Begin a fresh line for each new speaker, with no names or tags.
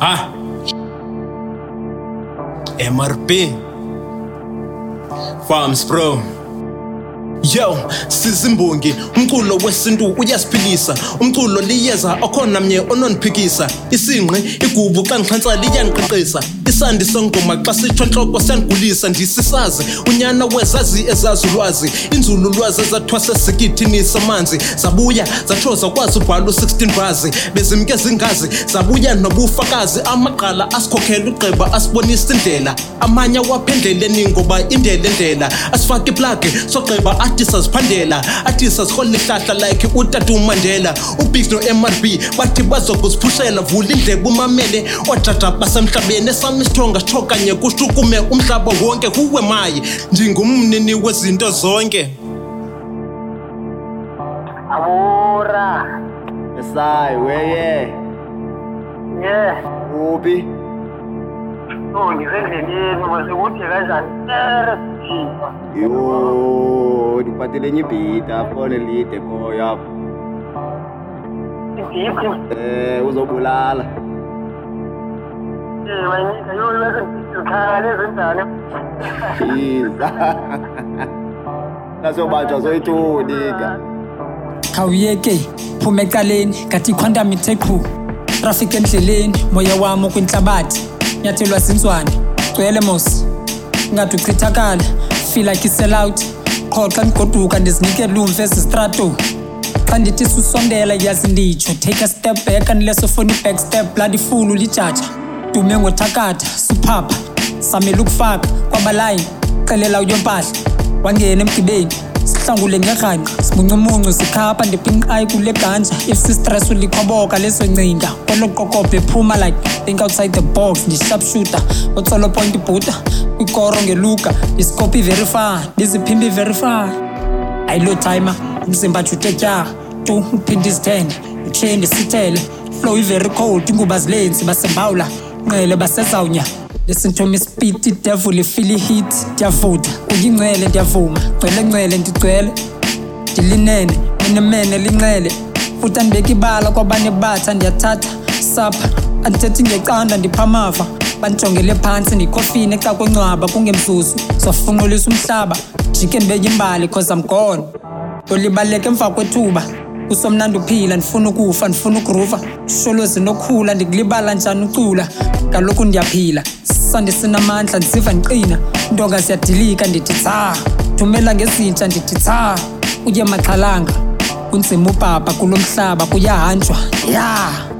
Ah. MRP. Farms bro. Yo, sizimbongi, umculo wesintu uyasiphilisa. Umculo liyeza okhona mnye ononiphikisa. Isinqi, igubu xa ngixhantsa liyangiqiqisa. Isandi sengoma xa sitsho ntloko siyandigulisa ndisisazi. Unyana wezazi ezazi ulwazi. Inzululwazi ezathwase sikithini samanzi. Zabuya zatsho zakwazi ubhala u-16 bars. Bezimke zingazi zabuya nobufakazi. Amaqala asikhokhela ugqiba asibonisa indlela. Amanye awaphendleleni ngoba indlela indlela. Asifake iplagi sogqiba athi saziphandela athi sazirhola ihlahla like utata umandela ubig no-mrb bathi bazokuziphushela vula indleba umamele ootata basemhlabeni esam isithonga sitsho kanye kushukume umhlaba wonke kuwe maye ndingumnini wezinto zonke
Abura.
Esayi weye
Yeah.
uphi
Oh, ngisendleleni mase kuthi kanjani? Ere siphiwa.
yo ndiphathele enye ibhida fone lide khoya
Idithi.
um uzobulala
Eh, mayinika yo bese ngikhala ezinjani?
iza nasobanjwa zoyithunika
khawuyeke phume eqaleni ngathi ikhwantami ithe qhu traffic endleleni moya wami kwinhlabathi nyathelwa zinzwane gcwele mos ngathi uchithakala feel like isell out qho xa ndigoduka ndizinikela umva ezistrato xa ndithi susondela yazi nditsho. Take a step back unless ufuna i-back step. Bloody full ulijaja. Dume ngothakatha suphapha. Samele ukufaka kwabalayini xelela uyompahla wangena emgibeni. Sihlangule ngerhanqa sibuncumuncu sikhapha ndipinqayi kule ganja. If sistress ulikhoboka lesoncinga kwelo qoqobhe phuma like think outside the box ndisharpshooter otsolo point ibhuta kwikoro ngeluka. Ndisikopi verify ndiziphimbi verify. Ayilo timer umzimba jute tya. Tu uphinde izithenge utshiye ndisithele. Flow i-very cold inguba zilenzi basembawula. Nqele basezawunya listen to me speed idevil ifeel hit ndiyavuda uyingcwele ndiyavuma. Gcwele ngcwele ndigcwele. Ndilinene minemene linxele futhi andibeka ibala kwabanye batha ndiyathatha. Sapha andithethi ngecanda ndipha amava. Bandijongele phantsi ndikhofini xa kwencwaba kungemzuzu. Zofunqulisa umhlaba jike ndibeke imbali cause i'm gone. Ndolibaleka emva kwethuba. Kusomnandi uphila ndifuna ukufa ndifuna ukuruva. Sholo zinokhula ndikulibala njani ucula? Kaloku ndiyaphila. Sandi sinamandla ndiziva ndiqina. Intonga ziyadilika ndithi tsa thumela ngezintsha ndithi tsa uye maxhalanga. Kunzima ubhabha kulo mhlaba kuyahanjwa. Ya.